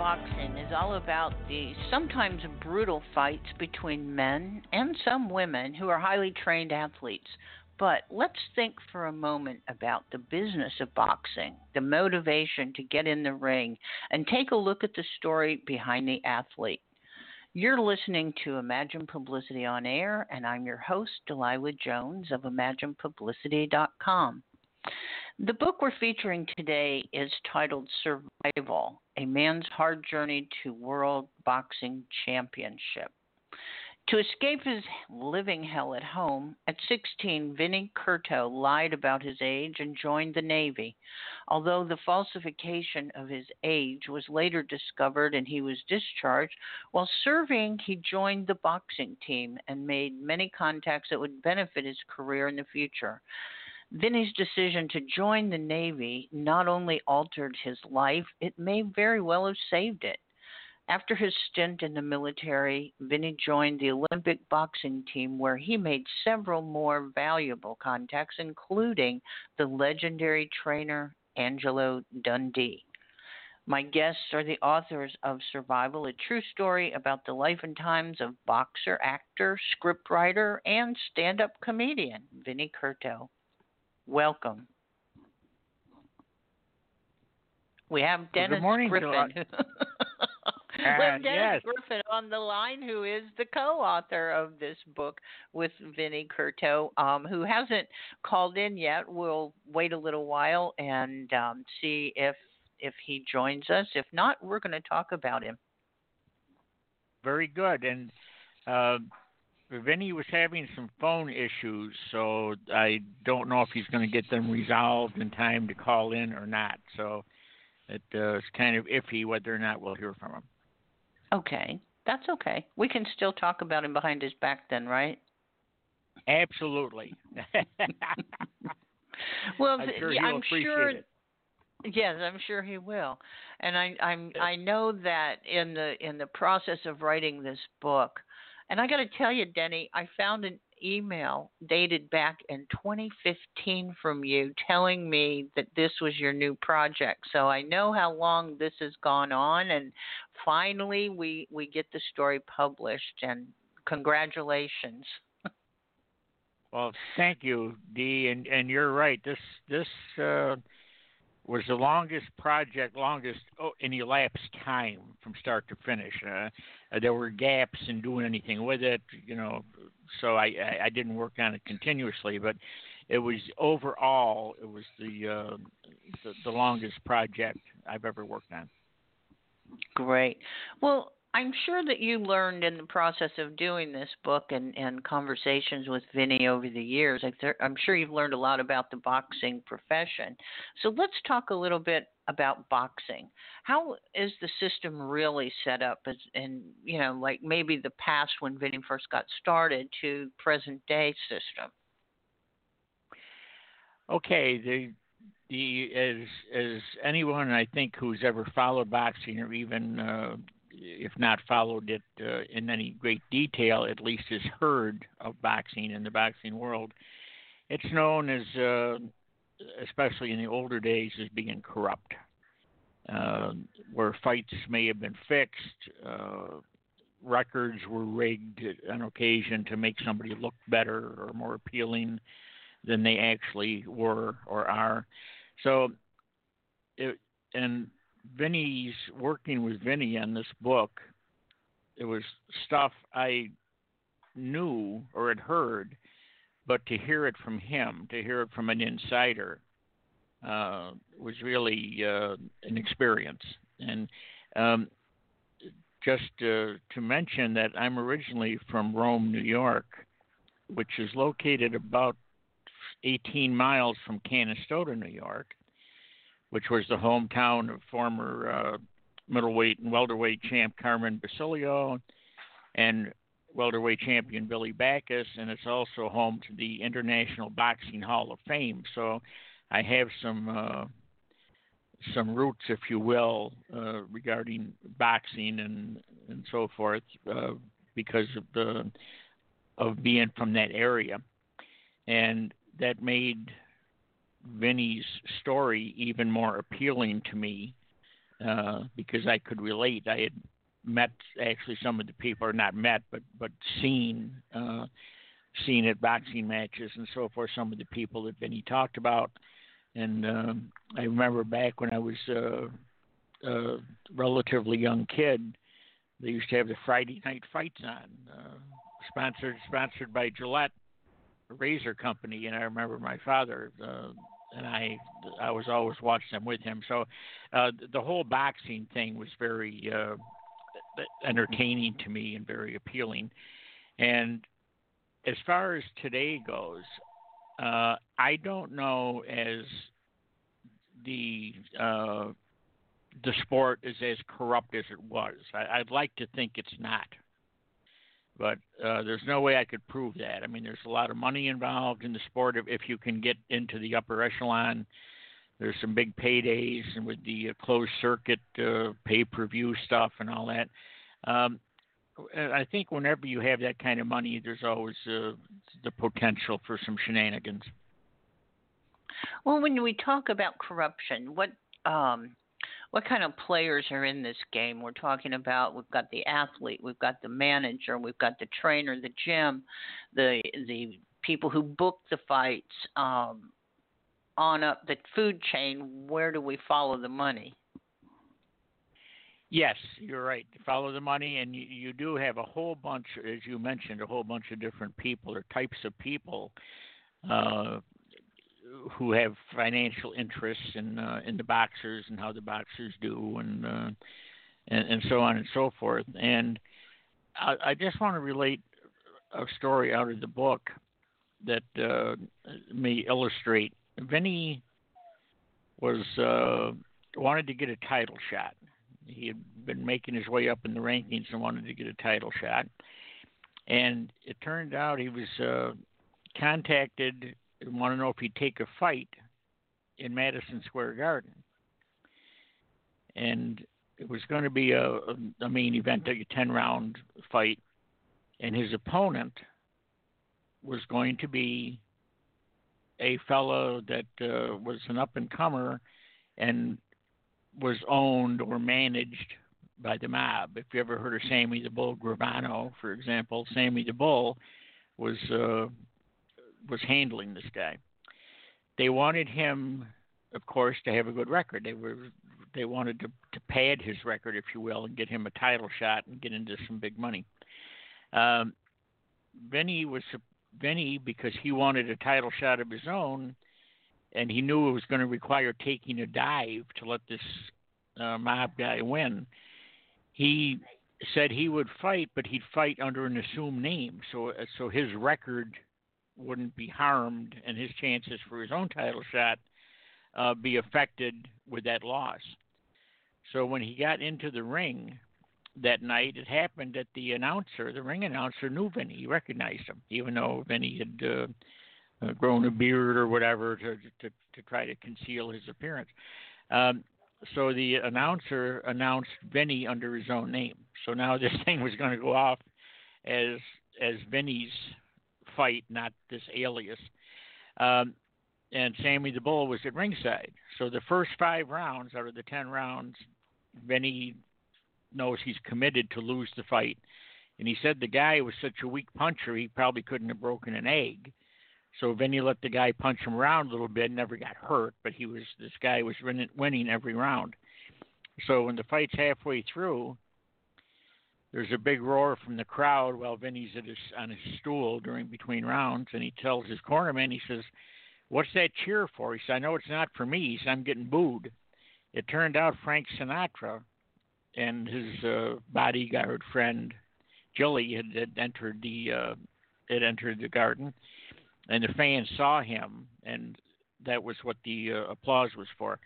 Boxing is all about the sometimes brutal fights between men and some women who are highly trained athletes. But let's think for a moment about the business of boxing, the motivation to get in the ring, and take a look at the story behind the athlete. You're listening to Imagine Publicity on Air, and I'm your host, Delilah Jones of ImaginePublicity.com. The book we're featuring today is titled Survival A Man's Hard Journey to World Boxing Championship. To escape his living hell at home, at 16, Vinnie Curto lied about his age and joined the Navy. Although the falsification of his age was later discovered and he was discharged, while serving, he joined the boxing team and made many contacts that would benefit his career in the future. Vinnie's decision to join the Navy not only altered his life, it may very well have saved it. After his stint in the military, Vinnie joined the Olympic boxing team where he made several more valuable contacts, including the legendary trainer Angelo Dundee. My guests are the authors of Survival, a true story about the life and times of boxer, actor, scriptwriter, and stand up comedian Vinnie Curto. Welcome. We have Dennis well, morning, Griffin. we have Dennis yes. Griffin on the line, who is the co-author of this book with Vinnie Curto, um, who hasn't called in yet. We'll wait a little while and um, see if if he joins us. If not, we're going to talk about him. Very good, and uh, Vinnie was having some phone issues, so I don't know if he's going to get them resolved in time to call in or not. So it, uh, it's kind of iffy whether or not we'll hear from him. Okay, that's okay. We can still talk about him behind his back, then, right? Absolutely. well, I'm sure, yeah, I'm sure it. Yes, I'm sure he will. And I I'm I know that in the in the process of writing this book, and I got to tell you, Denny, I found an email dated back in 2015 from you telling me that this was your new project. So I know how long this has gone on, and finally we we get the story published. And congratulations. Well, thank you, Dee, and and you're right. This this uh, was the longest project, longest oh, in elapsed time from start to finish. Uh, there were gaps in doing anything with it, you know, so I, I, I didn't work on it continuously, but it was overall it was the, uh, the the longest project I've ever worked on. Great. Well, I'm sure that you learned in the process of doing this book and, and conversations with Vinnie over the years. I'm sure you've learned a lot about the boxing profession. So let's talk a little bit about boxing. How is the system really set up as in, you know, like maybe the past when Vinnie first got started to present day system? Okay, the the as as anyone I think who's ever followed boxing or even uh, if not followed it uh, in any great detail, at least has heard of boxing in the boxing world. It's known as, uh, especially in the older days, as being corrupt, uh, where fights may have been fixed, uh, records were rigged on occasion to make somebody look better or more appealing than they actually were or are. So, it, and Vinnie's working with Vinnie on this book, it was stuff I knew or had heard, but to hear it from him, to hear it from an insider, uh, was really uh, an experience. And um, just uh, to mention that I'm originally from Rome, New York, which is located about 18 miles from Canastota, New York which was the hometown of former uh, middleweight and welterweight champ Carmen Basilio and welterweight champion Billy Backus, and it's also home to the International Boxing Hall of Fame. So I have some uh, some roots, if you will, uh, regarding boxing and and so forth, uh, because of the of being from that area, and that made Vinnie's story even more appealing to me uh, because I could relate. I had met actually some of the people, or not met, but but seen uh, seen at boxing matches and so forth. Some of the people that Vinnie talked about, and um, I remember back when I was uh, a relatively young kid, they used to have the Friday night fights on, uh, sponsored sponsored by Gillette Razor Company, and I remember my father. Uh, and I I was always watching them with him. So uh, the whole boxing thing was very uh, entertaining to me and very appealing. And as far as today goes, uh, I don't know as the uh, the sport is as corrupt as it was. I, would like to think it's not, but uh, there's no way I could prove that. I mean, there's a lot of money involved in the sport if, if you can get into the upper echelon. There's some big paydays, and with the uh, closed circuit uh, pay per view stuff and all that. Um, I think whenever you have that kind of money, there's always uh, the potential for some shenanigans. Well, when we talk about corruption, what um, what kind of players are in this game? We're talking about we've got the athlete, we've got the manager, we've got the trainer, the gym, the the people who book the fights. Um, on up the food chain, where do we follow the money? Yes, you're right. Follow the money, and you, you do have a whole bunch, as you mentioned, a whole bunch of different people or types of people uh, who have financial interests in uh, in the boxers and how the boxers do, and uh, and, and so on and so forth. And I, I just want to relate a story out of the book that uh, may illustrate. Vinnie was uh, wanted to get a title shot he had been making his way up in the rankings and wanted to get a title shot. And it turned out he was uh, contacted and wanted to know if he'd take a fight in Madison Square Garden. And it was going to be a, a main event, a 10 round fight. And his opponent was going to be a fellow that uh, was an up and comer and was owned or managed by the mob. If you ever heard of Sammy the Bull Gravano, for example, Sammy the Bull was uh, was handling this guy. They wanted him, of course, to have a good record. They were they wanted to to pad his record, if you will, and get him a title shot and get into some big money. Um, Vinnie was Vinnie because he wanted a title shot of his own and he knew it was going to require taking a dive to let this uh, mob guy win. He said he would fight, but he'd fight under an assumed name, so uh, so his record wouldn't be harmed, and his chances for his own title shot uh, be affected with that loss. So when he got into the ring that night, it happened that the announcer, the ring announcer, knew Vinnie. He recognized him, even though Vinnie had. Uh, uh, grown a beard or whatever to, to to try to conceal his appearance. Um, so the announcer announced Vinnie under his own name. So now this thing was going to go off as as Vinnie's fight, not this alias. Um, and Sammy the Bull was at ringside. So the first five rounds out of the ten rounds, Vinnie knows he's committed to lose the fight. And he said the guy was such a weak puncher, he probably couldn't have broken an egg. So Vinnie let the guy punch him around a little bit, never got hurt, but he was this guy was winning every round. So when the fight's halfway through, there's a big roar from the crowd while Vinnie's his, on his stool during between rounds, and he tells his cornerman, he says, "What's that cheer for?" He says, "I know it's not for me. He says, I'm getting booed." It turned out Frank Sinatra and his uh, bodyguard friend Jilly had, had entered the uh, had entered the garden and the fans saw him, and that was what the uh, applause was for.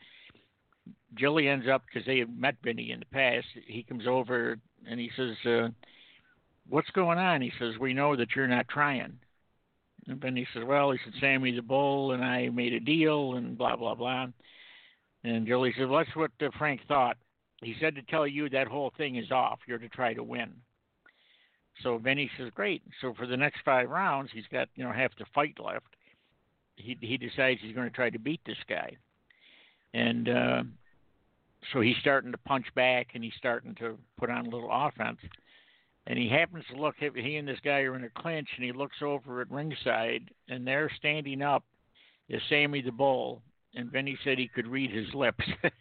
Jilly ends up because they had met Vinnie in the past. He comes over and he says, uh, "What's going on?" He says, "We know that you're not trying." And Vinnie says, "Well," he said, "Sammy the Bull and I made a deal, and blah blah blah." And Jilly says, well, "That's what uh, Frank thought. He said to tell you that whole thing is off. You're to try to win." So Vinnie says, "Great." So for the next five rounds, he's got you know half the fight left. He he decides he's going to try to beat this guy, and uh, so he's starting to punch back and he's starting to put on a little offense. And he happens to look. He and this guy are in a clinch, and he looks over at ringside, and there standing up is Sammy the Bull. And Vinnie said he could read his lips.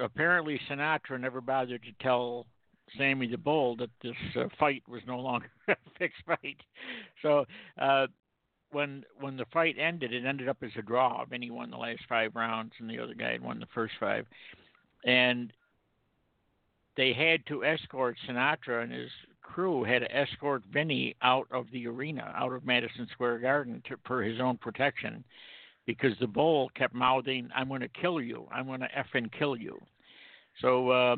Apparently, Sinatra never bothered to tell Sammy the Bull that this uh, fight was no longer a fixed fight. So uh, when when the fight ended, it ended up as a draw. Vinnie won the last five rounds, and the other guy had won the first five. And they had to escort Sinatra and his crew had to escort Vinnie out of the arena, out of Madison Square Garden, to, for his own protection, because the bull kept mouthing, "I'm going to kill you. I'm going to effing kill you." So, uh,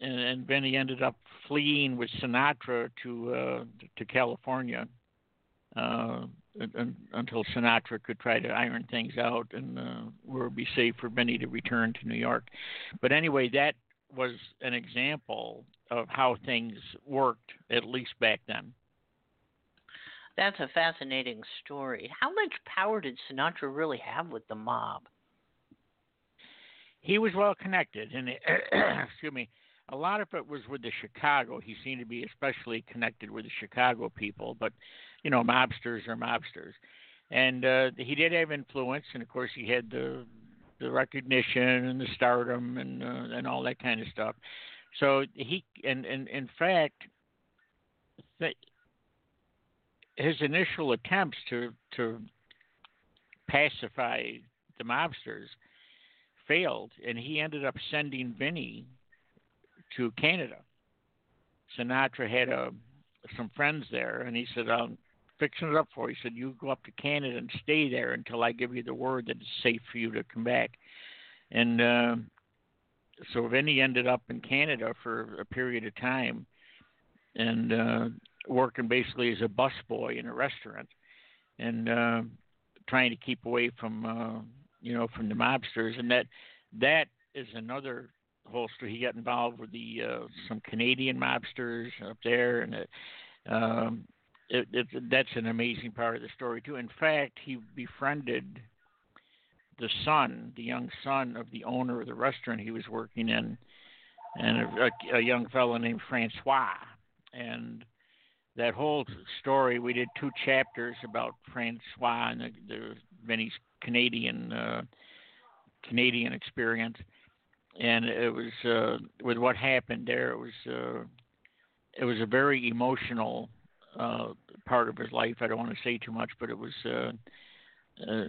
and, and Vinnie ended up fleeing with Sinatra to uh, to California. Uh, until Sinatra could try to iron things out and uh, where it would be safe for Vinnie to return to New York. But anyway, that was an example of how things worked, at least back then. That's a fascinating story. How much power did Sinatra really have with the mob? He was well connected, and excuse me, a lot of it was with the Chicago. He seemed to be especially connected with the Chicago people, but you know, mobsters are mobsters, and uh, he did have influence, and of course he had the the recognition and the stardom and uh, and all that kind of stuff. So he and and in fact, th- his initial attempts to to pacify the mobsters failed, and he ended up sending Vinnie to Canada. Sinatra had a, uh, some friends there, and he said, "I'm fixing it up for you." He said, "You go up to Canada and stay there until I give you the word that it's safe for you to come back." And uh, so Vinnie ended up in Canada for a period of time, and uh, working basically as a busboy in a restaurant, and uh, trying to keep away from uh, you know from the mobsters, and that that is another Holster. He got involved with the uh, some Canadian mobsters up there, and it, um, it, it, that's an amazing part of the story too. In fact, he befriended the son, the young son of the owner of the restaurant he was working in, and a, a young fellow named Francois. And that whole story, we did two chapters about Francois and the, the Canadian uh, Canadian experience and it was uh, with what happened there. It was uh, it was a very emotional uh, part of his life. I don't want to say too much, but it was uh, uh,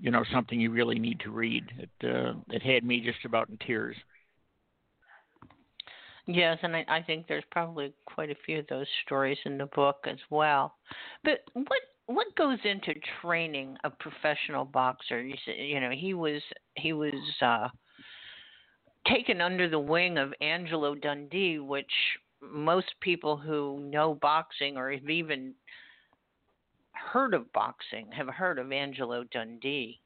you know something you really need to read. It uh, it had me just about in tears. Yes, and I, I think there's probably quite a few of those stories in the book as well. But what what goes into training a professional boxer? You, say, you know, he was he was uh, taken under the wing of Angelo Dundee, which most people who know boxing or have even heard of boxing have heard of Angelo Dundee.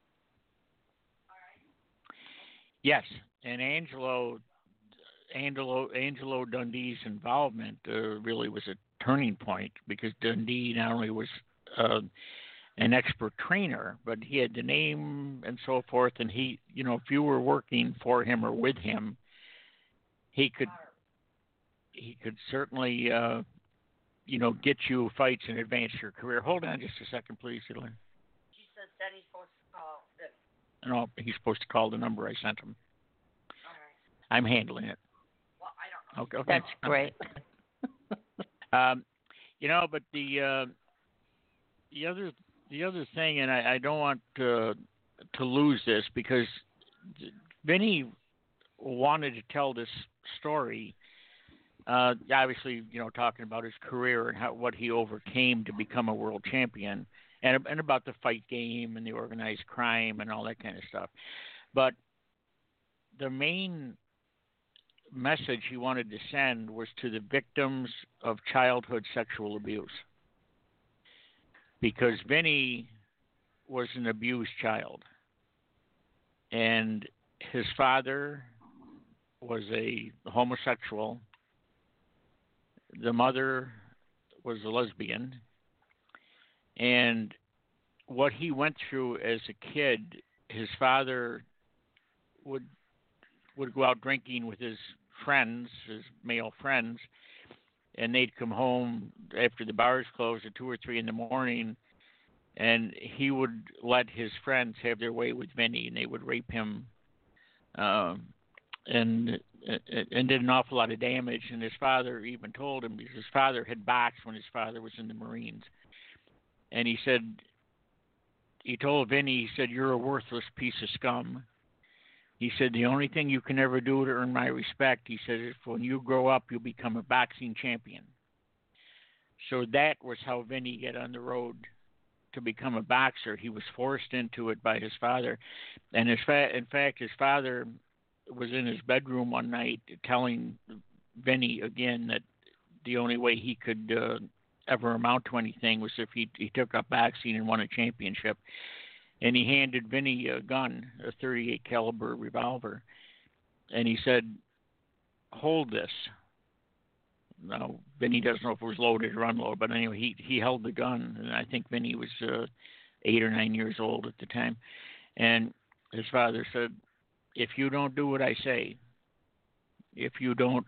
Yes, and Angelo Angelo Angelo Dundee's involvement uh, really was a turning point because Dundee not only was uh, an expert trainer, but he had the name and so forth. And he, you know, if you were working for him or with him, he could he could certainly, uh, you know, get you fights and advance your career. Hold on just a second, please, Elaine. She says Daddy's supposed to call. No, he's supposed to call the number I sent him. All right. I'm handling it. Well, I don't. Okay. okay. That's great. um, you know, but the uh, the other the other thing, and I, I don't want to to lose this because Vinnie wanted to tell this story. Uh, obviously, you know, talking about his career and how what he overcame to become a world champion, and and about the fight game and the organized crime and all that kind of stuff. But the main message he wanted to send was to the victims of childhood sexual abuse because Vinnie was an abused child, and his father was a homosexual. The mother was a lesbian, and what he went through as a kid, his father would would go out drinking with his friends, his male friends, and they'd come home after the bars closed at two or three in the morning, and he would let his friends have their way with Vinnie, and they would rape him, um, and and did an awful lot of damage. And his father even told him because his father had boxed when his father was in the Marines, and he said he told Vinnie, he said, "You're a worthless piece of scum." He said, "The only thing you can ever do to earn my respect," he said, "is when you grow up, you'll become a boxing champion." So that was how Vinnie got on the road to become a boxer. He was forced into it by his father, and his fa- in fact, his father was in his bedroom one night telling Vinnie again that the only way he could uh, ever amount to anything was if he he took up boxing and won a championship. And he handed Vinnie a gun, a 38 caliber revolver, and he said, "Hold this." Now Vinnie doesn't know if it was loaded or unloaded, but anyway, he he held the gun, and I think Vinnie was uh, eight or nine years old at the time, and his father said, "If you don't do what I say, if you don't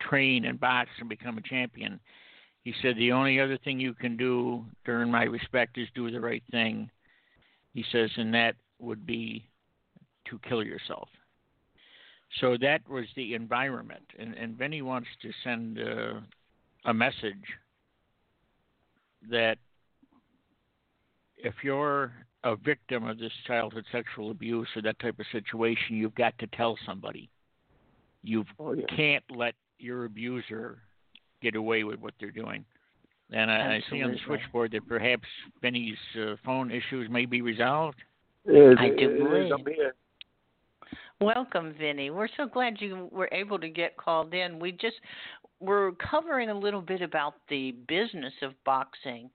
train and box and become a champion, he said, The only other thing you can do to earn my respect is do the right thing. He says, and that would be to kill yourself. So that was the environment. And, and Vinnie wants to send uh, a message that if you're a victim of this childhood sexual abuse or that type of situation, you've got to tell somebody. You oh, yeah. can't let your abuser get away with what they're doing. And I, I see on the switchboard that perhaps Vinnie's uh, phone issues may be resolved. It, I do believe. Welcome, Vinnie. We're so glad you were able to get called in. We just we're covering a little bit about the business of boxing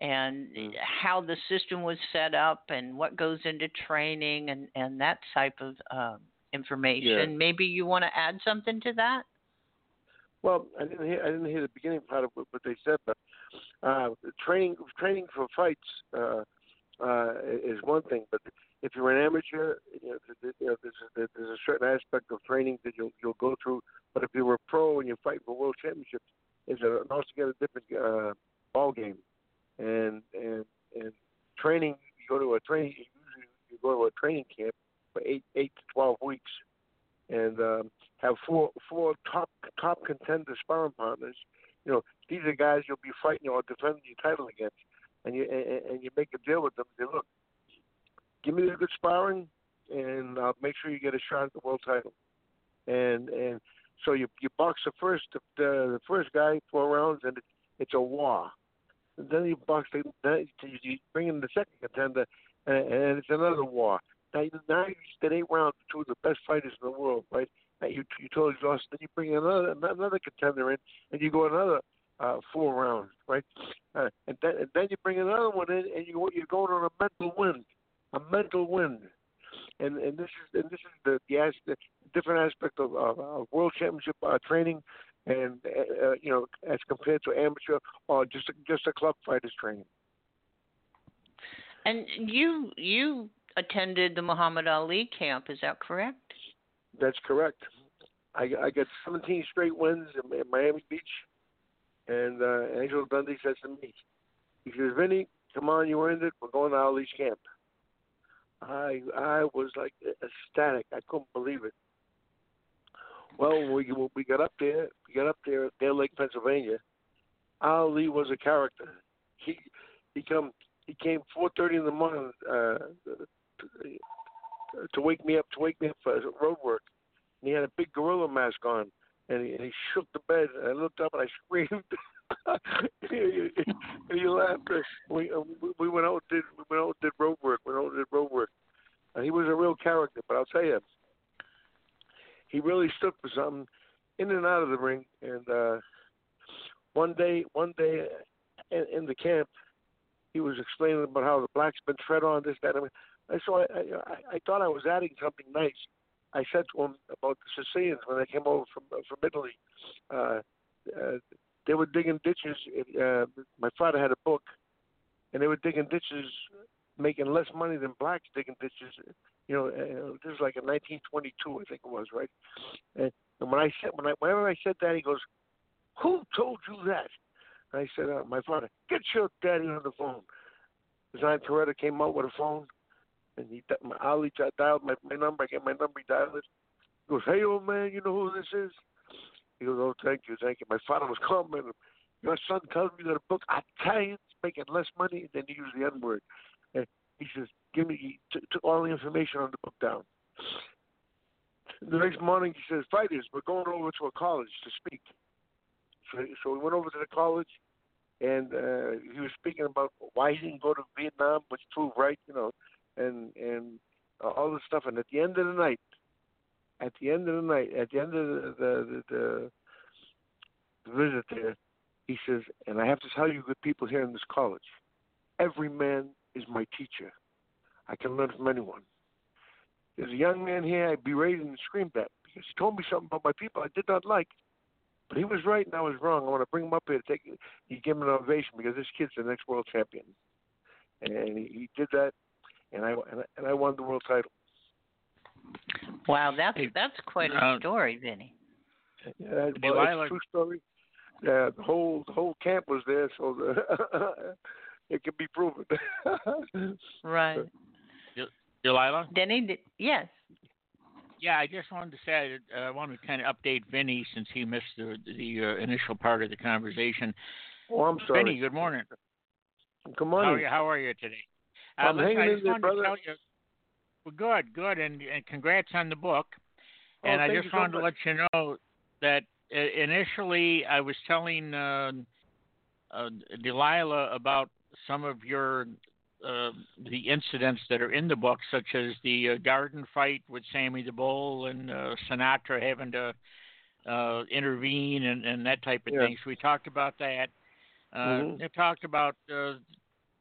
and mm. how the system was set up and what goes into training and and that type of uh, information. Yeah. Maybe you want to add something to that. Well, I didn't hear I didn't hear the beginning part of what they said, but uh, training training for fights uh, uh, is one thing, but if you're an amateur, you know, you know, there's, a, there's a certain aspect of training that you'll you'll go through. But if you're a pro and you're fighting for world championships, it's an altogether different uh, ball game. And and and training, you go to a training, usually you go to a training camp for eight eight to twelve weeks, and um, have four four top top contender sparring partners. You know, these are guys you'll be fighting or defending your title against, and you and, and you make a deal with them. Say, look, give me the good sparring, and I'll make sure you get a shot at the world title. And and so you you box the first the, the first guy four rounds, and it, it's a war. And then you box the then you bring in the second contender, and, and it's another war. Now, now you did eight rounds two of the best fighters in the world, right? You you totally lost. Then you bring another another contender in, and you go another uh, four rounds, right? Uh, and then and then you bring another one in, and you you're going on a mental win, a mental win. And and this is and this is the the, the different aspect of, of, of world championship uh, training, and uh, you know as compared to amateur or just just a club fighters training. And you you attended the Muhammad Ali camp, is that correct? That's correct. I, I got 17 straight wins in, in Miami Beach, and uh, Angelo Dundee says to me, he says, Vinnie, come on, you earned it. We're going to Ali's camp. I I was like ecstatic. I couldn't believe it. Well, we we got up there. We got up there at Deer Lake, Pennsylvania. Ali was a character. He he come he came 4:30 in the morning uh, to wake me up to wake me up for road work. And he had a big gorilla mask on, and he, and he shook the bed. And I looked up and I screamed. and he laughed. We we went out did we went out did road work. We went out did road work. And he was a real character. But I'll tell you, he really stood for something in and out of the ring. And uh, one day, one day in, in the camp, he was explaining about how the blacks been tread on this, that. I mean, and so I, I, I thought I was adding something nice. I said to him about the Sicilians when they came over from from Italy. Uh, uh, they were digging ditches. Uh, my father had a book, and they were digging ditches making less money than blacks digging ditches. You know, uh, this is like in 1922, I think it was, right? And, and when I said, when I, whenever I said that, he goes, "Who told you that?" And I said, uh, "My father." Get your daddy on the phone. His aunt Coretta came out with a phone, and he my Ali dialed my, my number. I get my number. He dialed it. He goes, "Hey, old man, you know who this is?" He goes, "Oh, thank you, thank you." My father was calling. Me, Your son tells me that a book Italians making less money than he used the N word. And he says, "Give me." He took all the information on the book down. The next morning, he says, "Fighters, we're going over to a college to speak." So, so we went over to the college, and uh, he was speaking about why he didn't go to Vietnam, which proved right, you know, and and uh, all this stuff. And at the end of the night, at the end of the night, at the end of the the, the, the visit there, he says, and I have to tell you, good people here in this college, every man is my teacher. I can learn from anyone. There's a young man here I berated and screamed at because he told me something about my people I did not like. But he was right and I was wrong. I want to bring him up here to take. He give him an ovation because this kid's the next world champion, and he, he did that, and I and I, and I won the world title. Wow, that's that's quite a uh, story, Vinnie. Yeah, well, it's a true story. Yeah, the whole the whole camp was there, so the, it can be proven. right. Delilah. Denny, yes. Yeah, I just wanted to say uh, I wanted to kind of update Vinnie since he missed the the uh, initial part of the conversation. Oh, I'm sorry. Vinnie, good morning. Good morning. How are you, how are you today? Uh, I'm listen, hanging I just in there, to brother. tell you. Well, good, good, and, and congrats on the book. Oh, and I just wanted so to let you know that uh, initially I was telling uh, uh, Delilah about some of your uh, the incidents that are in the book, such as the uh, garden fight with Sammy the Bull and uh, Sinatra having to uh, intervene and, and that type of Yeah. thing. So we talked about that. Uh, Mhm. We talked about uh,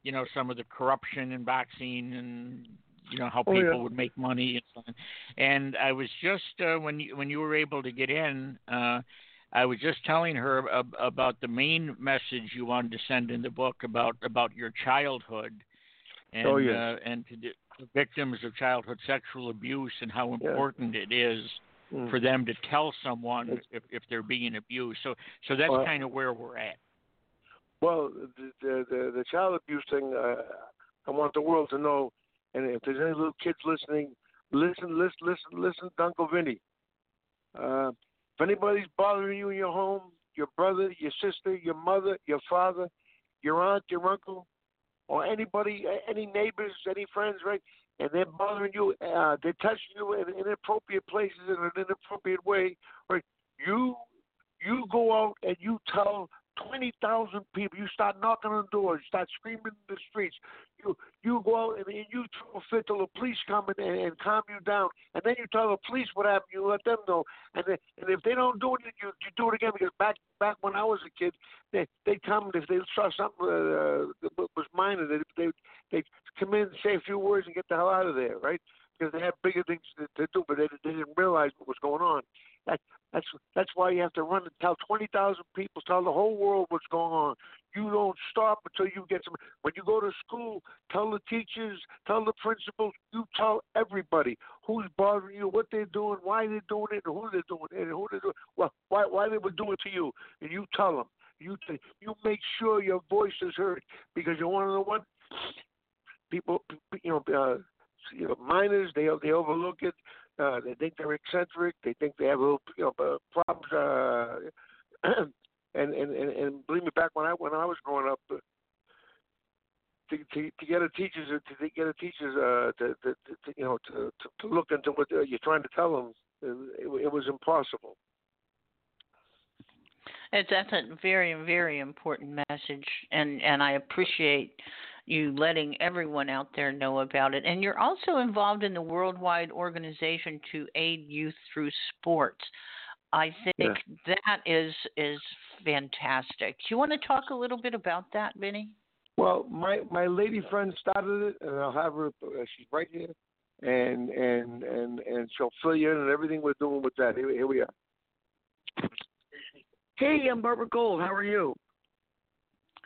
you know some of the corruption in boxing and you know how Oh, people yeah. would make money and so on. And I was just uh, when you when you were able to get in. Uh, I was just telling her ab- about the main message you wanted to send in the book about about your childhood, and Oh, yes. uh, and to the victims of childhood sexual abuse and how Yeah. important it is Mm. for them to tell someone if if they're being abused. So so that's Well- kind of where we're at. Well, the the the, the child abuse thing, uh, I want the world to know. And if there's any little kids listening, listen, listen, listen, listen, Uncle Vinnie. Uh, if anybody's bothering you in your home, your brother, your sister, your mother, your father, your aunt, your uncle, or anybody, any neighbors, any friends, right? And they're bothering you, uh, they're touching you in inappropriate places in an inappropriate way, right? You you go out and you tell twenty thousand people. You start knocking on doors. You start screaming in the streets. You you go out and, and you throw a fit till the police come and, and, and calm you down. And then you tell the police what happened. You let them know. And then, and if they don't do it, you you do it again. Because back back when I was a kid, they they come if they saw something uh, that was minor, they they they come in, say a few words, and get the hell out of there, right? Because they had bigger things to, to do, but they, they didn't realize what was going on. That that's that's why you have to run and tell twenty thousand people, tell the whole world what's going on. You don't stop until you get some. When you go to school, tell the teachers, tell the principals, you tell everybody who's bothering you, what they're doing, why they're doing it, and who they're doing it, and who they're doing. Well, why why they would do it to you, and you tell them. You t- you make sure your voice is heard because you want to know what people you know uh, you know minors they they overlook it. Uh, they think they're eccentric. They think they have little you know uh, problems. Uh, and, and and and believe me, back when I when I was growing up, uh, to to, to get a teacher's to, to get a teacher's uh, to, to, to you know to, to to look into what you're trying to tell them, it, it was impossible. It's that's a very very important message, and and I appreciate you letting everyone out there know about it. And you're also involved in the worldwide organization to aid youth through sports. I think that is is fantastic. Do you want to talk a little bit about that, Vinnie? Well, my my lady friend started it, and I'll have her. Uh, she's right here, and and and and she'll fill you in on everything we're doing with that. Here, here we are. Hey, I'm Barbara Gold. How are you?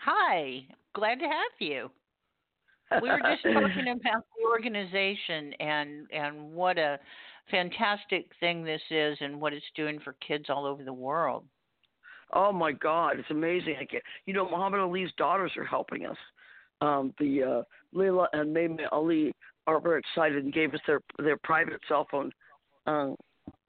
Hi, glad to have you. We were just talking about the organization and and what a fantastic thing this is and what it's doing for kids all over the world. Oh my God, it's amazing! I get, you know, Muhammad Ali's daughters are helping us. Um, the uh, Laila and Mayme Ali are very excited and gave us their their private cell phone um,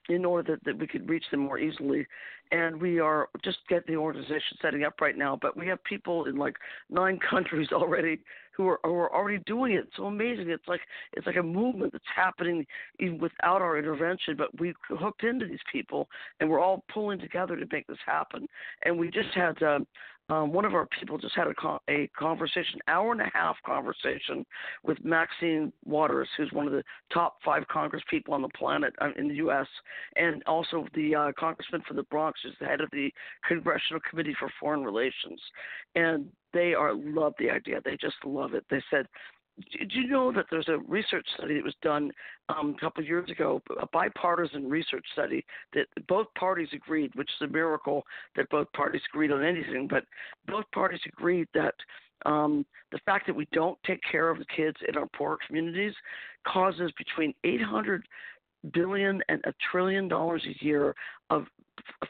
in order that, that we could reach them more easily. And we are just getting the organization setting up right now. But we have people in like nine countries already who are, who are already doing it. It's so amazing. It's like it's like a movement that's happening even without our intervention. But we hooked into these people, and we're all pulling together to make this happen. And we just had um, um, one of our people just had a, con- a conversation, hour and a half conversation with Maxine Waters, who's one of the top five Congress people on the planet uh, in the U.S., and also the uh, congressman for the Bronx, who's the head of the Congressional Committee for Foreign Relations, and they are love the idea. They just love it. They said do you know that there's a research study that was done um, a couple of years ago, a bipartisan research study that both parties agreed, which is a miracle that both parties agreed on anything, but both parties agreed that um, the fact that we don't take care of the kids in our poor communities causes between 800 billion and a trillion dollars a year of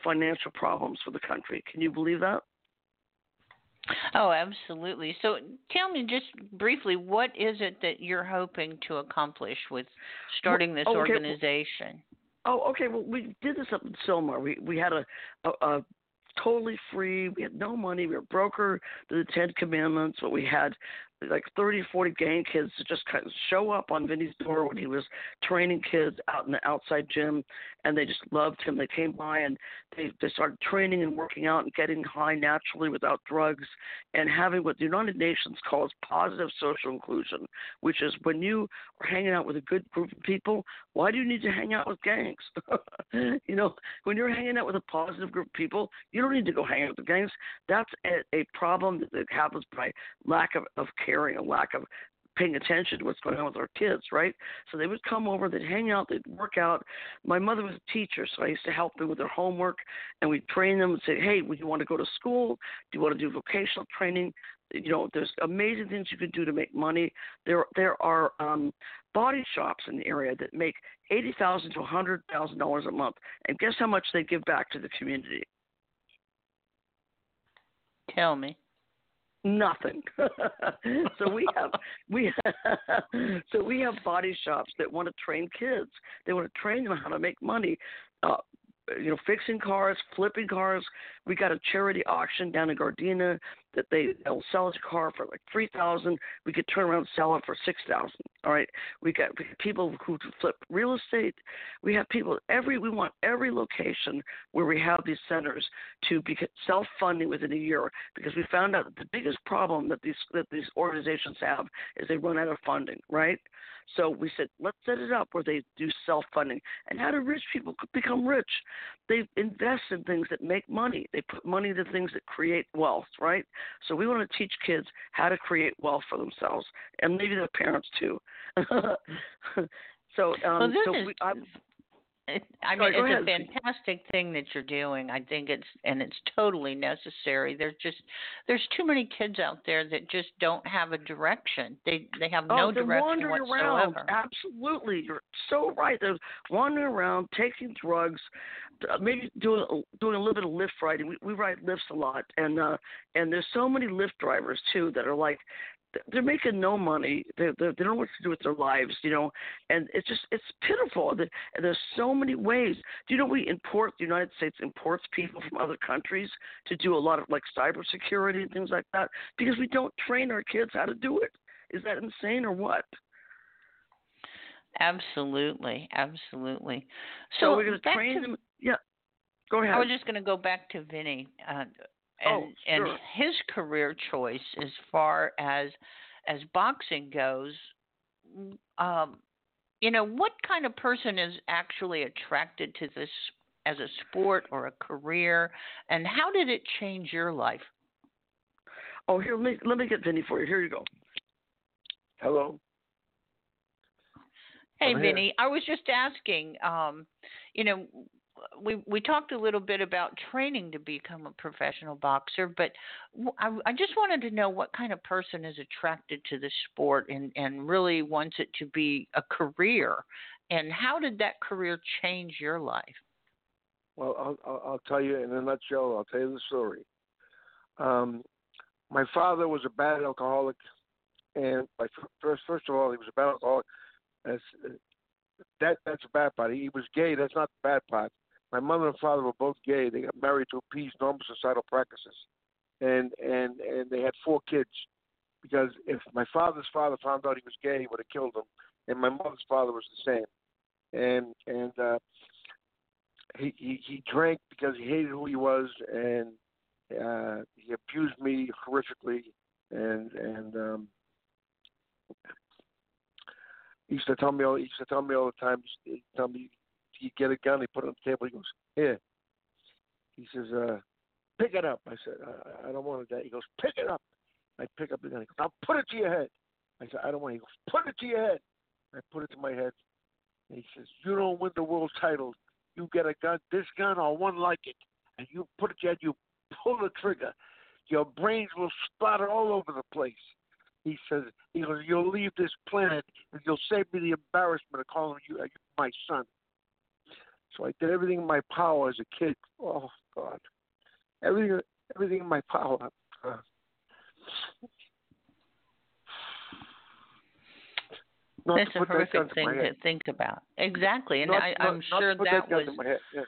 financial problems for the country. Can you believe that? Oh, absolutely. So tell me just briefly, what is it that you're hoping to accomplish with starting this okay. organization? Oh, okay. Well, we did this up in Sylmar. We we had a, a, a totally free. We had no money. We were broker to the Ten Commandments, but we had like 30, 40 gang kids to just kind of show up on Vinnie's door when he was training kids out in the outside gym, and they just loved him. They came by and they they started training and working out and getting high naturally without drugs, and having what the United Nations calls positive social inclusion, which is when you are hanging out with a good group of people. Why do you need to hang out with gangs? you know, when you're hanging out with a positive group of people, you don't need to go hang out with the gangs. That's a, a problem that happens by lack of, of caring, a lack of paying attention to what's going on with our kids, right? So they would come over, they'd hang out, they'd work out. My mother was a teacher, so I used to help them with their homework, and we'd train them and say, hey, would you want to go to school? Do you want to do vocational training? You know, there's amazing things you can do to make money. There, there are um, body shops in the area that make eighty thousand to a hundred thousand dollars a month, and guess how much they give back to the community? Tell me nothing. so we have we so we have body shops that want to train kids. They want to train them how to make money. Uh, you know, fixing cars, flipping cars. We got a charity auction down in Gardena that they they'll sell a car for like three thousand. We could turn around and sell it for six thousand. All right. We got people who flip real estate. We have people every. We want every location where we have these centers to be self-funding within a year because we found out that the biggest problem that these that these organizations have is they run out of funding. Right. So we said, let's set it up where they do self funding. And how do rich people become rich? They invest in things that make money. They put money into things that create wealth, right? So we want to teach kids how to create wealth for themselves and maybe their parents too. so, um, well, so is, we, I'm, I mean, it's a fantastic thing that you're doing. I think it's and it's totally necessary. There's just there's too many kids out there that just don't have a direction. They they have no oh, they're direction wandering whatsoever. Around. Absolutely, you're so right. They're wandering around, taking drugs, maybe doing doing a little bit of Lyft riding. We, we ride Lyfts a lot, and uh, and there's so many Lyft drivers too that are like they're making no money. They they don't know what to do with their lives, you know, and it's just it's pitiful. And there's so many ways. Do you know we import the United States imports people from other countries to do a lot of like cybersecurity and things like that because we don't train our kids how to do it. Is that insane or what? Absolutely, absolutely. So, so we're going to train them. Yeah, go ahead. I was just going to go back to Vinnie. Uh, and oh, sure. and his career choice as far as as boxing goes um you know what kind of person is actually attracted to this as a sport or a career and how did it change your life oh here let me let me get Vinnie for you here you go hello hey Vinnie I was just asking um you know we we talked a little bit about training to become a professional boxer, but I, I just wanted to know what kind of person is attracted to the sport and and really wants it to be a career, and how did that career change your life? Well, I'll, I'll, tell you in a nutshell. I'll tell you the story. Um, my father was a bad alcoholic, and my first first of all, he was a bad alcoholic. As, that that's a bad part. He was gay. That's not the bad part. My mother and father were both gay. They got married to appease normal societal practices, and and and they had four kids. Because if my father's father found out he was gay, he would have killed him, and my mother's father was the same. And and uh, he, he he drank because he hated who he was, and uh, he abused me horrifically, and and um, he used to tell me all he used to tell me all the time. He used to tell me he get a gun, he put it on the table. He goes, here. He says, uh, pick it up. I said, I, I don't want it. He goes, pick it up. I pick up the gun. He goes, now put it to your head. I said, I don't want it. He goes, put it to your head. I put it to my head. And he says, you don't win the world title. You get a gun, this gun or one like it, and you put it to your head, you pull the trigger. Your brains will splatter all over the place. He says, he goes, you'll leave this planet and you'll save me the embarrassment of calling you, you my son. So I did everything in my power as a kid. Oh God, everything, everything in my power. Uh, That's a horrific thing to think about. Exactly, and not, I, am sure that, that was yeah.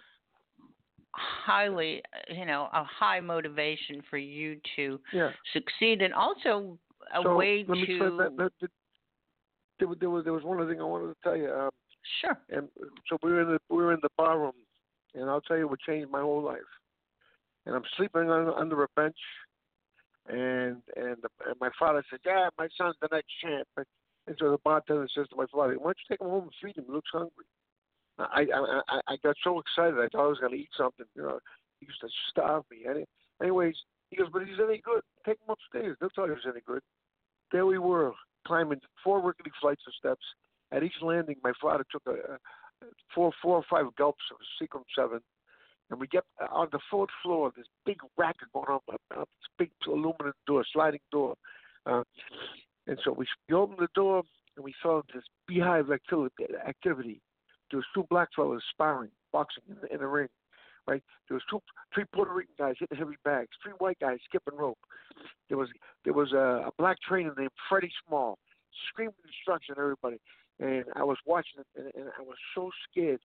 highly, you know, a high motivation for you to yeah. succeed, and also a so way let me to. That, that, that, there, there was there was one other thing I wanted to tell you. Um, Sure. And so we were in the we were in the bar room, and I'll tell you what changed my whole life. And I'm sleeping on, under a bench, and and, the, and my father said, "Yeah, my son's the next champ." And so the bartender says to my father, "Why don't you take him home and feed him? He looks hungry." I I I, I got so excited. I thought I was going to eat something. You know, he used to starve me. Anyways, he goes, "But he's any good. Take him upstairs. They'll tell you he's any good." There we were, climbing four rickety flights of steps at each landing, my father took a, a four, four or five gulps of Seagram Seven, and we get on the fourth floor. This big racket going on up, up this big aluminum door, sliding door, uh, and so we, we opened the door and we saw this beehive activity. There was two black fellas sparring, boxing in the, in the ring. Right, there was two, three Puerto Rican guys hitting heavy bags, three white guys skipping rope. There was there was a, a black trainer named Freddie Small, screaming instruction at everybody and I was watching it, and, and I was so scared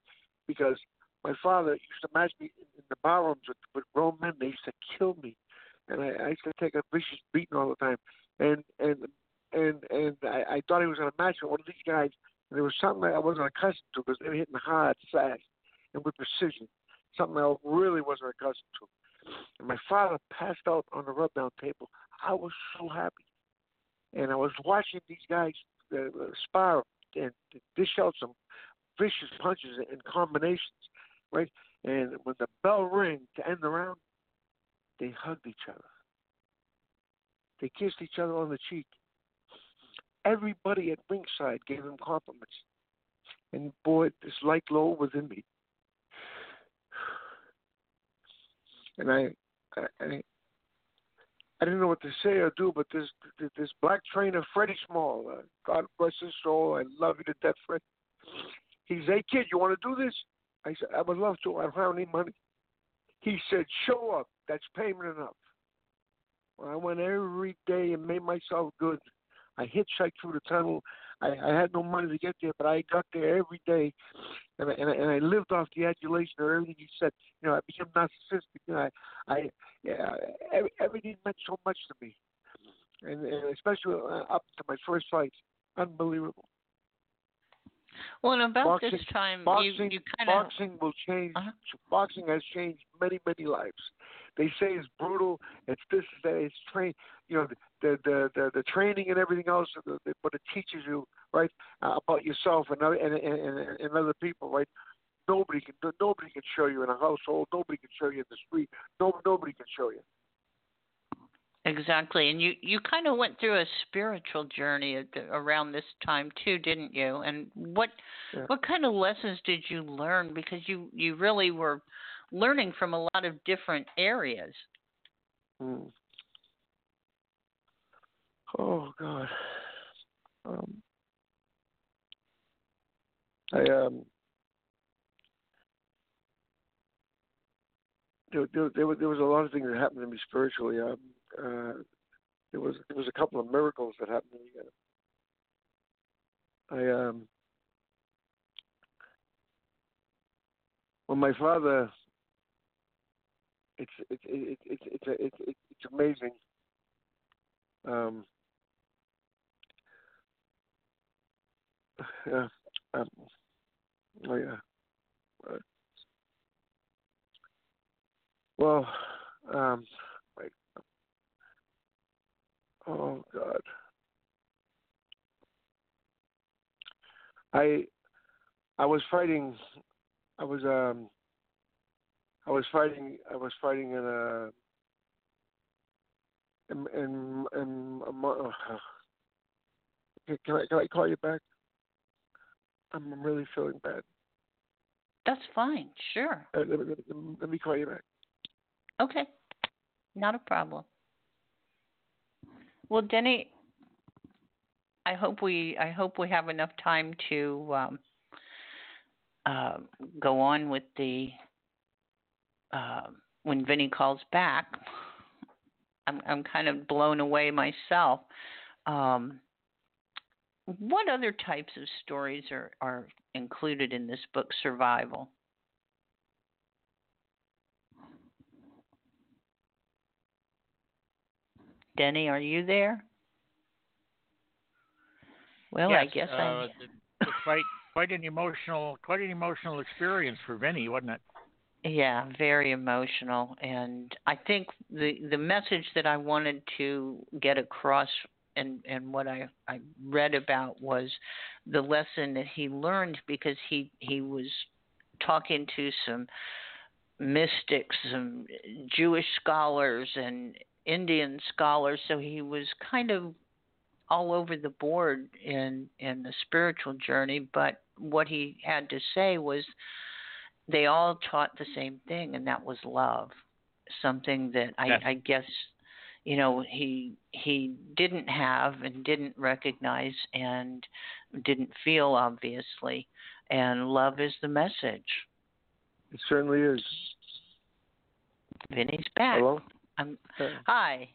because my father used to match me in the barrooms with, with grown men. They used to kill me, and I, I used to take a vicious beating all the time. And and and and I, I thought he was going to match me. One of these guys, and there was something I wasn't accustomed to because they were hitting hard, fast, and with precision. Something I really wasn't accustomed to. And my father passed out on the rub down table. I was so happy, and I was watching these guys uh, spar and dish out some vicious punches and combinations, right? And when the bell rang to end the round, they hugged each other. They kissed each other on the cheek. Everybody at ringside gave them compliments. And boy, this light glow within me. And I, I, I didn't know what to say or do, but this this black trainer, Freddie Small, uh, God bless his soul, I love you to death, Fred. He said, "Hey kid, you want to do this?" I said, "I would love to. I don't have any money." He said, "Show up. That's payment enough." Well, I went every day and made myself good. I hitchhiked through the tunnel. I, I had no money to get there, but I got there every day, and I, and I, and I lived off the adulation of everything he said. You know, I became narcissistic. You know, I, I yeah, every, everything meant so much to me, and, and especially uh, up to my first fight, unbelievable. Well, and about boxing, this time, boxing, you, you kind of boxing will change. Uh-huh. Boxing has changed many, many lives. They say it's brutal. It's this, that. It's train. You know, the the the, the training and everything else, but it teaches you right uh, about yourself and other and, and, and other people, right? Nobody can nobody can show you in a household. Nobody can show you in the street. No, nobody can show you. Exactly, and you you kind of went through a spiritual journey the, around this time too, didn't you? And what Yeah. what kind of lessons did you learn? Because you you really were learning from a lot of different areas. Mm. Oh God. Um, I um. There, there, there, was, there was a lot of things that happened to me spiritually. Um, uh, there was there was a couple of miracles that happened to me. I um. When my father, it's it's it's it's it's it's, it's, amazing. Um, yeah. Um, oh yeah. Well, um, wait. Oh God. I I was fighting. I was um. I was fighting. I was fighting in a. In in, in a, can, can I can I call you back? I'm I'm really feeling bad. That's fine. Sure. Uh, let, me, let, me, call you back. Okay. Not a problem. Well, Denny, I hope we I hope we have enough time to um, uh, go on with the uh, when Vinnie calls back. I'm I'm kind of blown away myself. Um, what other types of stories are, are included in this book, Survival? Denny, are you there? Well, I guess uh, I. quite quite an emotional quite an emotional experience for Vinnie, wasn't it? Yeah, very emotional, and I think the the message that I wanted to get across and and what I I read about was the lesson that he learned because he he was talking to some mystics, some Jewish scholars, and Indian scholars, so he was kind of all over the board in in the spiritual journey. But what he had to say was they all taught the same thing, and that was love. Something that I, Yes. I guess you know he he didn't have and didn't recognize and didn't feel obviously. And love is the message. It certainly is. Vinnie's back. Hello. I'm Uh, hi.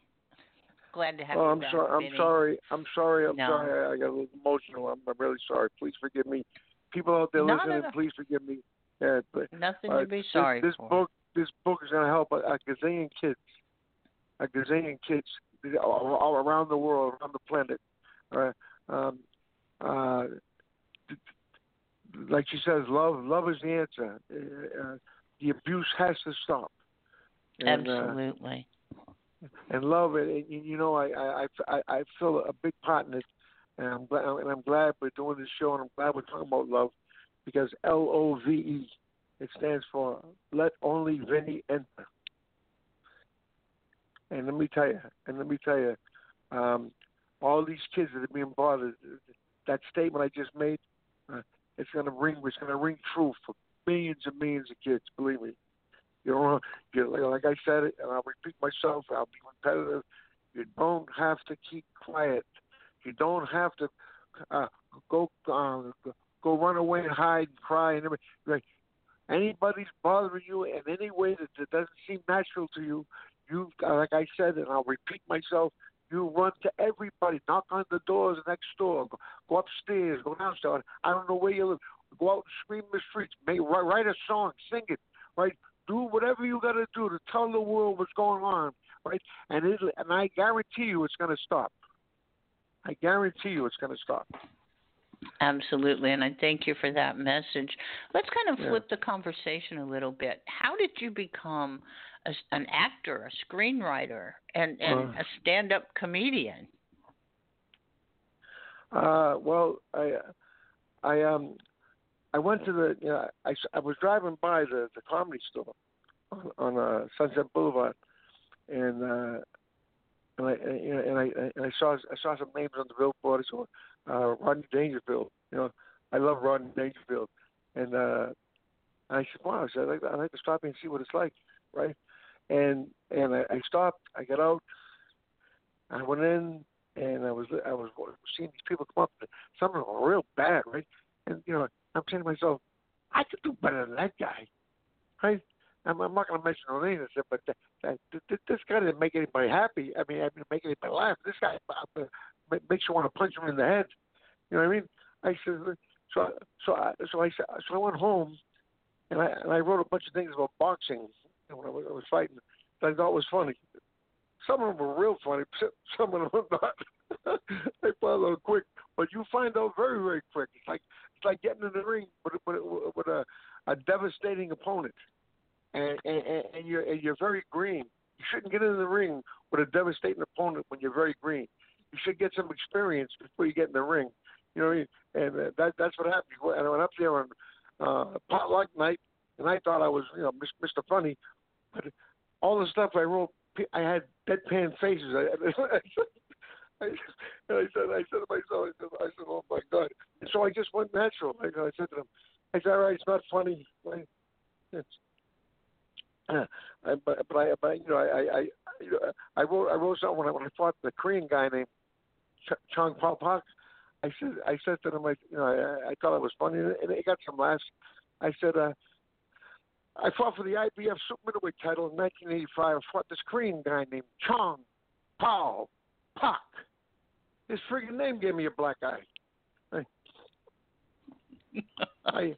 Glad to have oh, you I'm back, sorry. I'm Vinnie. sorry. I'm sorry. I'm No. sorry. I, got a little emotional. I'm, I'm really sorry. Please forgive me. People out there Not listening, please forgive me. Yeah, but Nothing uh, to be this- sorry this, for. book, this book is going to help a, a gazillion kids, a gazillion kids all, all around the world, around the planet. Uh, um, uh, like she says, love, love is the answer. Uh, uh, the abuse has to stop. And, uh, Absolutely. and love it. And you you know, I I I, I feel a big part in it, and I'm glad and I'm glad we're doing this show, and I'm glad we're talking about love, because L O V E, it stands for Let Only Vinnie Enter. And let me tell you, and let me tell you, um, all these kids that are being bothered, that statement I just made, uh, it's going to ring. It's going to ring true for millions and millions of kids. Believe me. You know, you like I said it, and I'll repeat myself. I'll be repetitive. You don't have to keep quiet. You don't have to uh, go uh, go run away and hide and cry and everything. Like anybody's bothering you in any way that, that doesn't seem natural to you, you like I said, and I'll repeat myself. You run to everybody, knock on the doors next door, go, go upstairs, go downstairs. I don't know where you live. Go out and scream in the streets. Make, write, write a song, sing it, right? do whatever you got to do to tell the world what's going on, right? And it, and I guarantee you, it's going to stop. I guarantee you, it's going to stop. Absolutely, and I thank you for that message. Let's kind of Yeah. flip the conversation a little bit. How did you become a, an actor, a screenwriter, and, and Uh. a stand-up comedian? Uh, well, I, I um, I went to the, you know, I, I was driving by the the comedy store on, on uh, Sunset Boulevard, and uh, and I and, you know, and I and I saw I saw some names on the billboard. So uh, Rodney Dangerfield. You know, I love Rodney Dangerfield, and uh, I said, wow, I said, I'd like, I'd like to stop and see what it's like, right? And and I, I stopped. I got out. I went in, and I was I was seeing these people come up. Some of them were real bad, right? And you know, I'm saying to myself, I could do better than that guy, right? I'm, I'm not going to mention no names, but that, that, this guy didn't make anybody happy. I mean, I didn't make anybody laugh. This guy uh, makes you want to punch him in the head. You know what I mean? I said, so so I, so I so I went home, and I and I wrote a bunch of things about boxing when I was, I was fighting I thought was funny. Some of them were real funny. Some of them were not. they follow quick, but you find out very very quick. It's like it's like getting in the ring with with, with a a devastating opponent, and and, and you're and you're very green. You shouldn't get in the ring with a devastating opponent when you're very green. You should get some experience before you get in the ring. You know what I mean? And uh, that that's what happened. And I went up there on uh, potluck night, and I thought I was you know Mr. Funny, but all the stuff I wrote, I had deadpan faces. I, I, I said, I said to myself, I said, I said, oh my god. So I just went natural. I, I said to them, I said, all right, it's not funny. I, it's, uh, I, but, but I, but you know, I, I, I wrote, I wrote something when I, when I fought the Korean guy named Ch- Chong-Pal Park. I said, I said to them, I, you know, I, I thought it was funny, and it got some laughs. I said, uh, I fought for the IBF super middleweight title in 1985. I fought this Korean guy named Chong Pao Pak. His friggin' name gave me a black eye. I, I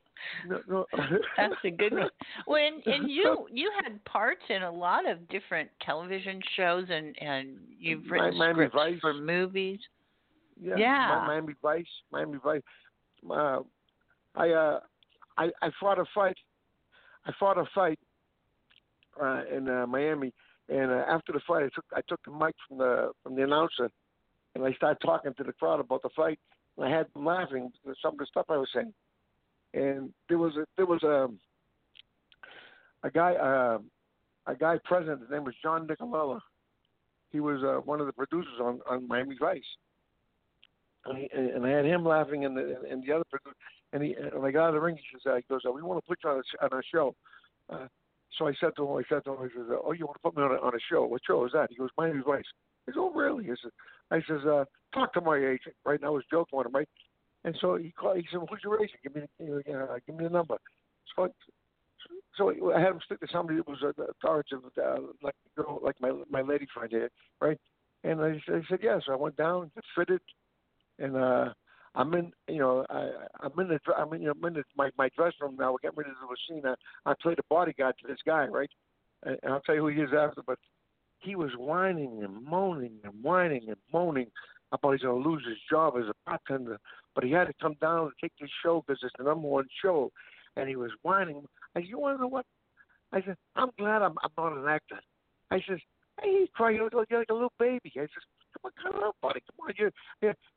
no, no. That's a good one. Well, and, and you you had parts in a lot of different television shows, and and you've written Miami scripts Vice. for movies. Yeah, Yeah. Miami Vice, Miami Vice. Uh, I uh, I I fought a fight. I fought a fight uh, in uh, Miami, and uh, after the fight, I took I took the mic from the from the announcer, and I started talking to the crowd about the fight. And I had them laughing at some of the stuff I was saying, and there was a there was a a guy uh, a guy present. His name was John Nicolella. He was uh, one of the producers on on Miami Vice and, I had him laughing, and the and the other producer, and he when I got out of the ring, he says, uh, he goes, oh, "We want to put you on a, on a show." Uh, so I said to him, I said to him, I says, "Oh, you want to put me on a, on a show? What show is that?" He goes, "Miami Vice." I said, "Oh, really?" I "I says, uh, talk to my agent, right?" And I was joking with him, right? And so he called. He said, "Who's your agent? Give me, the, uh, give me the number." So, I, so I had him stick to somebody that was uh, authoritative, uh, like girl, like my my lady friend here, right? And I, said- I said, "Yeah." So I went down, fitted, and uh I'm in, you know, I, I'm in the, I'm in, you know, I'm in the, my my dressing room now. We're getting to do a scene. I, I played a bodyguard to this guy, right? And, I'll tell you who he is after. But he was whining and moaning and whining and moaning about he's going to lose his job as a bartender. But he had to come down and take this show because it's the number one show. And he was whining. I said, you want to know what? I said, I'm glad I'm, I'm not an actor. I says, hey, he's crying like, like a little baby. I says, come on, come on, buddy, come on. You,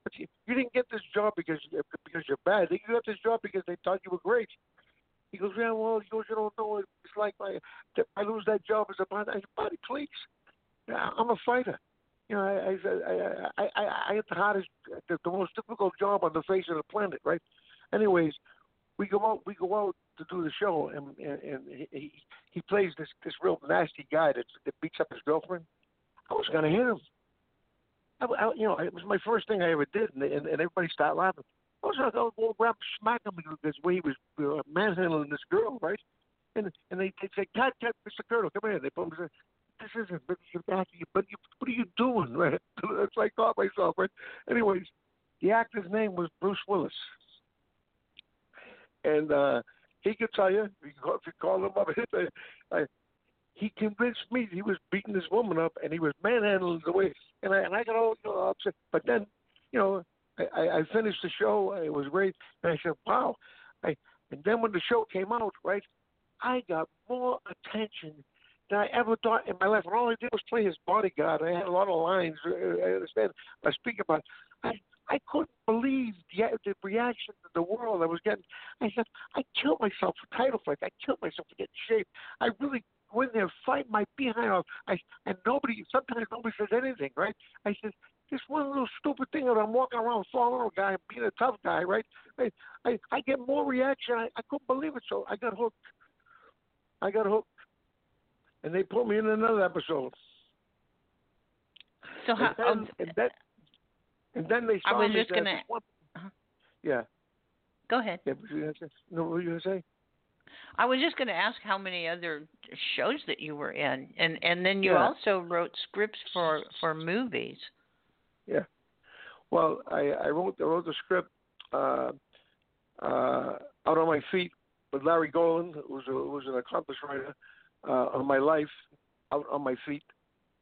but you, you didn't get this job because because you're bad. You got this job because they thought you were great. He goes, yeah, well, he goes, you don't know. It's like my, I lose that job as a said, buddy, please. I'm a fighter. You know, I I I I, I had the hardest, the, the most difficult job on the face of the planet, right? Anyways, we go out, we go out to do the show, and and, and he he plays this this real nasty guy that that beats up his girlfriend. I was gonna hit him. I, I, you know, it was my first thing I ever did, and, and, and everybody started laughing. I was go, go grab, smack him because way he was uh, manhandling this girl, right? And and they they say, "Cut, cut, Mr. Colonel, come here." They put him. say, This isn't. But you, but you, what are you doing, right? That's like I caught myself, right? Anyways, the actor's name was Bruce Willis, and uh he could tell you if you call, him up. he convinced me he was beating this woman up and he was manhandling the way, and I and I got all you know, upset. But then, you know, I, I finished the show. It was great, and I said, "Wow!" I and then when the show came out, right, I got more attention than I ever thought in my life. And all I did was play his bodyguard. I had a lot of lines. uh, I understand. I speak about. I I couldn't believe the, the reaction of the world I was getting. I said, I killed myself for title fight. I killed myself to get in shape. I really go in there, fight my behind off. I and nobody. Sometimes nobody says anything, right? I said, this one little stupid thing that I'm walking around following a guy, being a tough guy, right? I I, I get more reaction. I, I couldn't believe it, so I got hooked. I got hooked, and they put me in another episode. So how? and, then, um, and, then, and then they saw I was just gonna. one- uh-huh. Yeah. Go ahead. Yeah. What you gonna say? No, what were you gonna say? I was just going to ask how many other shows that you were in, and and then you Yeah. also wrote scripts for for movies. Yeah. Well, I, I wrote I wrote the script uh, uh, out on my feet with Larry Golan, who was a, who was an accomplished writer uh, on my life, out on my feet,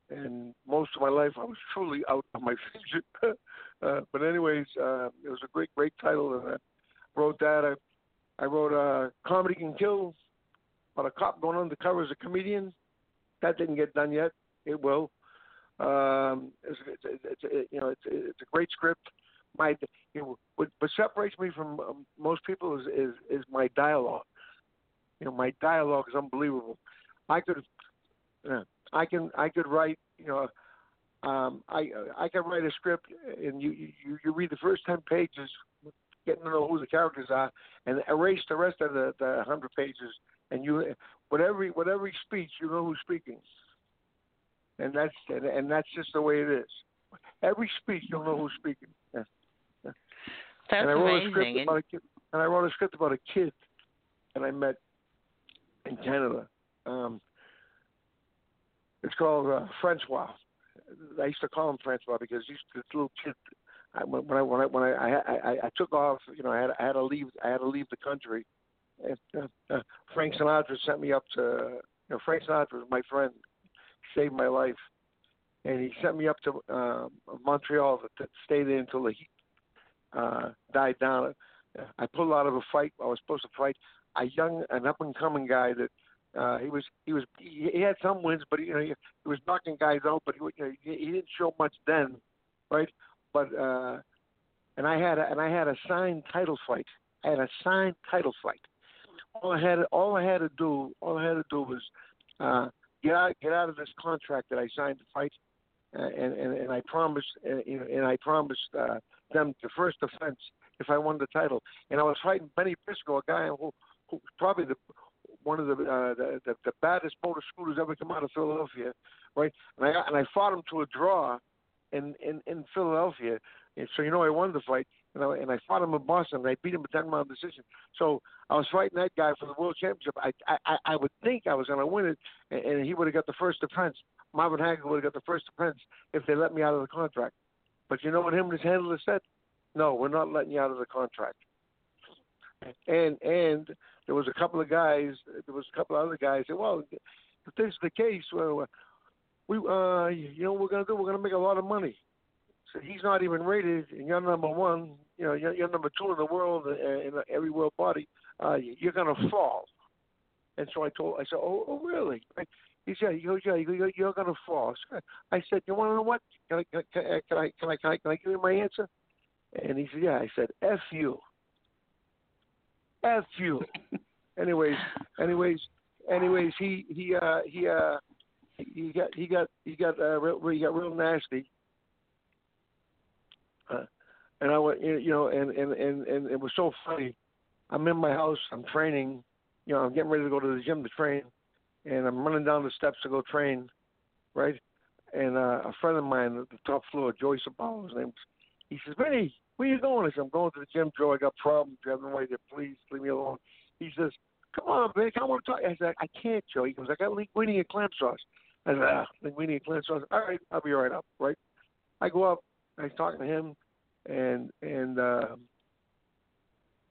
and most of my life I was truly out on my feet. uh, but anyways, uh, it was a great great title, and I wrote that. I, I wrote uh, "Comedy Can Kill" about a cop going undercover as a comedian. That didn't get done yet. It will. Um, it's, it's, it's, it's you know it's it's a great script. My know, what, what separates me from um, most people is, is is my dialogue. You know, my dialogue is unbelievable. I could, uh, I can I could write you know. Um, I I can write a script and you, you you read the first ten pages, getting to know who the characters are, and erase the rest of the the hundred pages, and you whatever whatever speech you know who's speaking and that's and, and that's just the way it is. Every speech, you'll know who's speaking. That's and I wrote a script amazing. And, about a kid, and I wrote a script about a kid that I met in Canada. Um, it's called uh, Francois. I used to call him Francois because he's this little kid. I, when I when I when I, I I took off, you know, I had I had to leave I had to leave the country. And, uh, uh, Frank Sinatra sent me up to. You know, Frank Sinatra was my friend saved my life. And he sent me up to uh, Montreal to, to stay there until the heat uh, died down. I pulled out of a fight. I was supposed to fight a young, an up and coming guy that uh, he was. He was. He, he had some wins, but you know, he, he was knocking guys out. But he, you know, he, he didn't show much then, right? But uh, and I had a, and I had a signed title fight. I had a signed title fight. All I had, all I had to do, all I had to do was. Uh, get out get out of this contract that I signed to fight, uh, and, and and I promised uh, you know, and I promised uh, them the first offense if I won the title. And I was fighting Benny Briscoe, a guy who, who probably the one of the, uh, the the the baddest motor scooters ever come out of Philadelphia, right? And I and I fought him to a draw in in in Philadelphia. And so you know I won the fight, and I, and I fought him in Boston, and I beat him a ten round decision. So I was fighting that guy for the world championship. I I I would think I was going to win it, and, and he would have got the first defense. Marvin Hagler would have got the first defense if they let me out of the contract. But you know what him and his handler said? No, we're not letting you out of the contract. And and there was a couple of guys. There was a couple of other guys. Said, well, if this is the case, well, we uh you know what we're gonna do? We're gonna make a lot of money. So he's not even rated, and you're number one. You know, you're, you're number two in the world uh, in every world body. Uh, you're gonna fall. And so I told, I said, oh, oh really? He said, you, yeah, you, you're gonna fall. So I said, you want to know what? Can I, can I, can I, can I, can I, can I give you my answer? And he said, yeah. I said, f you. F you. anyways, anyways, anyways, he he uh he uh he got he got he got uh real, he got real nasty. Uh, and I went, you know, and, and and and it was so funny. I'm in my house. I'm training. You know, I'm getting ready to go to the gym to train, and I'm running down the steps to go train, right? And uh, a friend of mine at the top floor, Joyce Apollo, his name, he says, Vinnie, where you going? I said, I'm going to the gym, Joe. I got problems. You have no idea. Please leave me alone. He says, on, Vic. I want to talk. I said, I can't, Joe. He goes, I got linguine and clam sauce. I said, ah, linguine and clam sauce. All right, I'll be right up, right? I go up. I was talking to him, and and uh,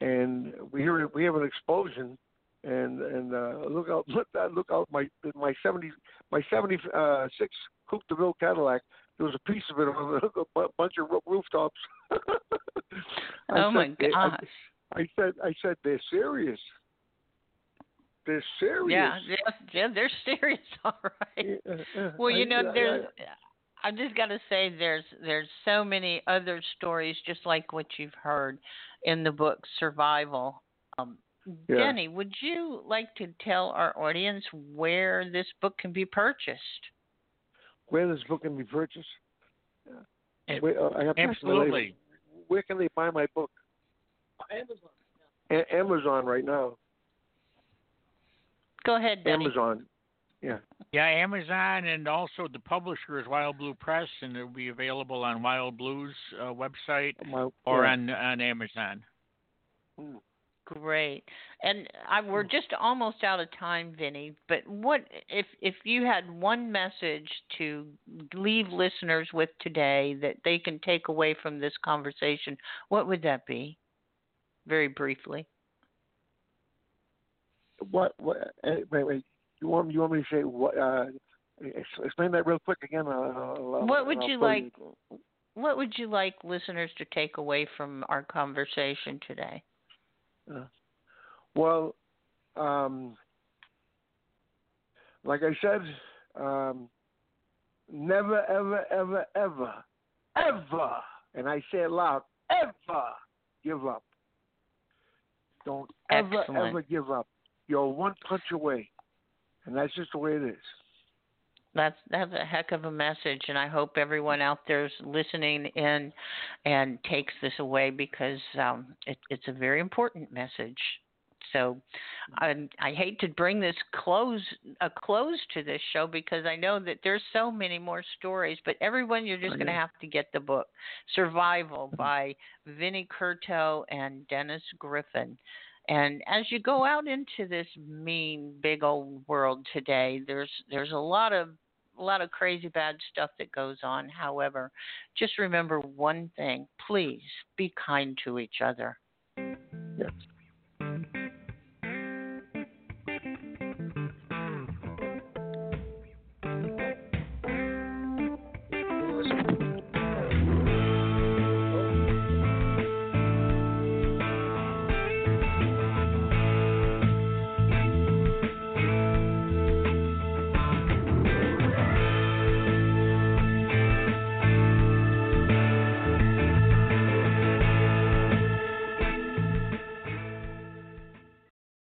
and we hear we have an explosion, and and uh, look out look out look out my my seventy my seventy uh, six Coupe de Ville Cadillac. There was a piece of it on a bunch of rooftops. Oh my said, gosh! I, I said I said they're serious. They're serious. Yeah, yeah, yeah, they're serious, all right. Well, you know, there's. I just got to say, there's there's so many other stories, just like what you've heard in the book Survival. Um, Yeah. Denny, would you like to tell our audience where this book can be purchased? Where this book can be purchased? Where, uh, I have to ask my lady. Absolutely. Where can they buy my book? Amazon. A- Amazon right now. Go ahead, Denny. Amazon. Yeah. Yeah, Amazon and also the publisher is WildBlue Press, and it'll be available on WildBlue's uh, website My, or yeah. on on Amazon. Mm. Great. And I, we're just almost out of time, Vinnie. But what if if you had one message to leave listeners with today that they can take away from this conversation? What would that be? Very briefly. What? What? Uh, wait, wait. You want you want me to say what? Uh, explain that real quick again. I'll, I'll, What would I'll you like? What would you like listeners to take away from our conversation today? Uh, well, um, like I said, um, never, ever, ever, ever, ever, and I say it loud, ever give up. Don't ever, Excellent. ever give up. You're one punch away, and that's just the way it is. That's that's a heck of a message, and I hope everyone out there's listening in and takes this away because um, it, it's a very important message. So, I, I hate to bring this close a close to this show because I know that there's so many more stories, but everyone you're just I going to have to get the book Survival by Vinnie Curto and Dennis Griffin. And as you go out into this mean big old world today, there's there's a lot of a lot of crazy bad stuff that goes on. However, just remember one thing: please be kind to each other. Yes.